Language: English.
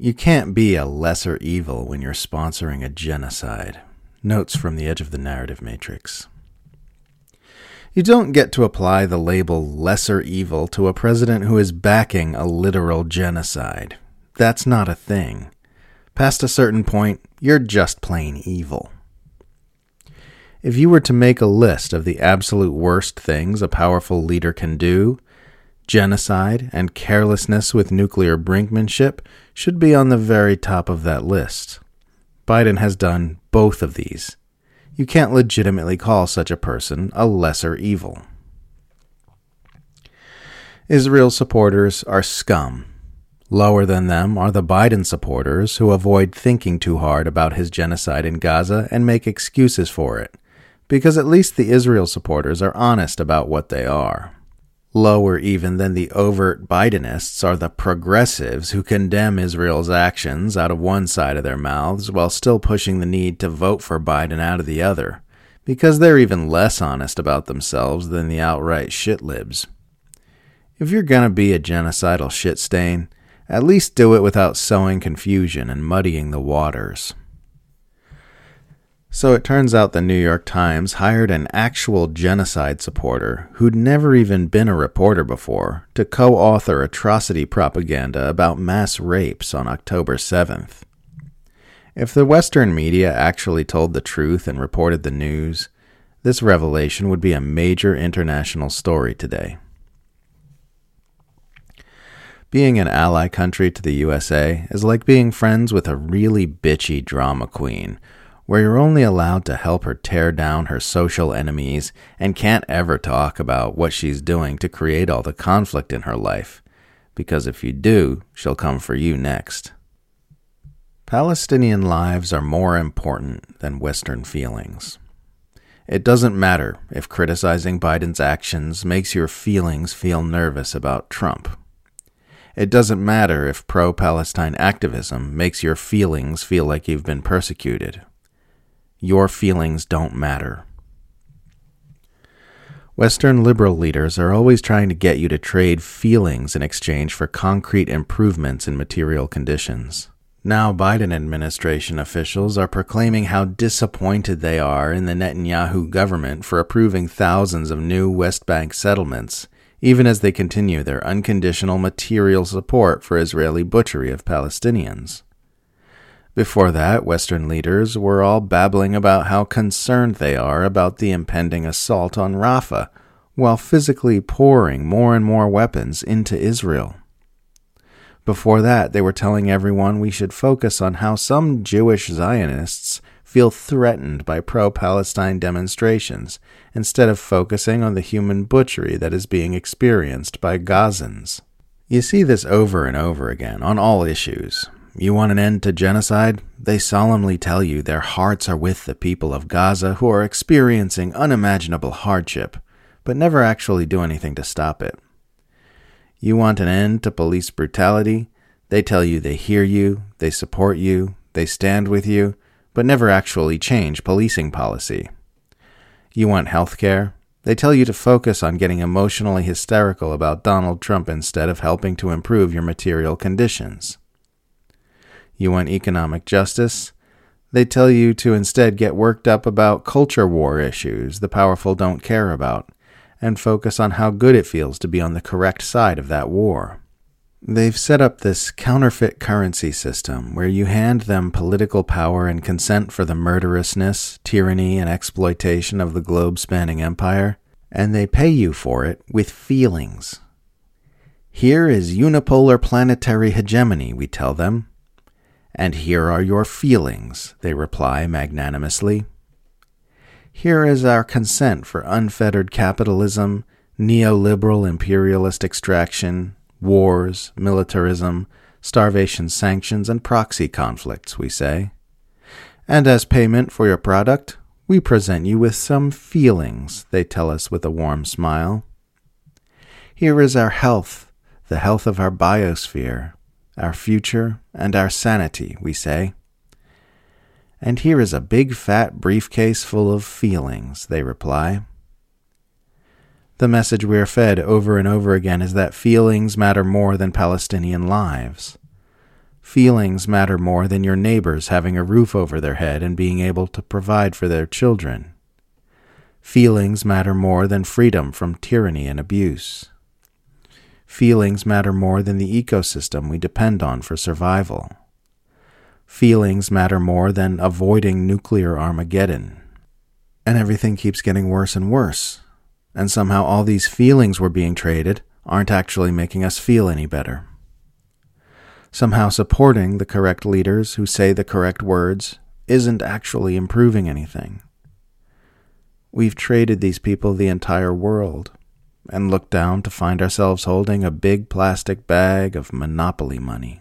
You can't be a lesser evil when you're sponsoring a genocide. Notes from the edge of the narrative matrix. You don't get to apply the label lesser evil to a president who is backing a literal genocide. That's not a thing. Past a certain point, you're just plain evil. If you were to make a list of the absolute worst things a powerful leader can do, genocide and carelessness with nuclear brinkmanship should be on the very top of that list. Biden has done both of these. You can't legitimately call such a person a lesser evil. Israel supporters are scum. Lower than them are the Biden supporters who avoid thinking too hard about his genocide in Gaza and make excuses for it because at least the Israel supporters are honest about what they are. Lower even than the overt Bidenists are the progressives who condemn Israel's actions out of one side of their mouths while still pushing the need to vote for Biden out of the other, because they're even less honest about themselves than the outright shitlibs. If you're gonna be a genocidal shit stain, at least do it without sowing confusion and muddying the waters. So it turns out the New York Times hired an actual genocide supporter who'd never even been a reporter before to co author atrocity propaganda about mass rapes on October 7th. If the Western media actually told the truth and reported the news, this revelation would be a major international story today. Being an ally country to the USA is like being friends with a really bitchy drama queen where you're only allowed to help her tear down her social enemies and can't ever talk about what she's doing to create all the conflict in her life, because if you do, she'll come for you next. Palestinian lives are more important than Western feelings. It doesn't matter if criticizing Biden's actions makes your feelings feel nervous about Trump. It doesn't matter if pro Palestine activism makes your feelings feel like you've been persecuted your feelings don't matter. Western liberal leaders are always trying to get you to trade feelings in exchange for concrete improvements in material conditions. Now, Biden administration officials are proclaiming how disappointed they are in the Netanyahu government for approving thousands of new West Bank settlements, even as they continue their unconditional material support for Israeli butchery of Palestinians. Before that, Western leaders were all babbling about how concerned they are about the impending assault on Rafah, while physically pouring more and more weapons into Israel. Before that, they were telling everyone we should focus on how some Jewish Zionists feel threatened by pro Palestine demonstrations instead of focusing on the human butchery that is being experienced by Gazans. You see this over and over again on all issues, you want an end to genocide? They solemnly tell you their hearts are with the people of Gaza who are experiencing unimaginable hardship, but never actually do anything to stop it. You want an end to police brutality? They tell you they hear you, they support you, they stand with you, but never actually change policing policy. You want health care? They tell you to focus on getting emotionally hysterical about Donald Trump instead of helping to improve your material conditions. You want economic justice? They tell you to instead get worked up about culture war issues the powerful don't care about, and focus on how good it feels to be on the correct side of that war. They've set up this counterfeit currency system where you hand them political power and consent for the murderousness, tyranny, and exploitation of the globe spanning empire, and they pay you for it with feelings. Here is unipolar planetary hegemony, we tell them. And here are your feelings, they reply magnanimously. Here is our consent for unfettered capitalism, neoliberal imperialist extraction, wars, militarism, starvation sanctions, and proxy conflicts, we say. And as payment for your product, we present you with some feelings, they tell us with a warm smile. Here is our health, the health of our biosphere, our future, and our sanity, we say. And here is a big fat briefcase full of feelings, they reply. The message we are fed over and over again is that feelings matter more than Palestinian lives. Feelings matter more than your neighbors having a roof over their head and being able to provide for their children. Feelings matter more than freedom from tyranny and abuse. Feelings matter more than the ecosystem we depend on for survival. Feelings matter more than avoiding nuclear Armageddon. And everything keeps getting worse and worse. And somehow all these feelings we're being traded aren't actually making us feel any better somehow supporting the correct leaders who say the correct words isn't actually improving anything. We've traded these people the entire world and looked down to find ourselves holding a big plastic bag of monopoly money.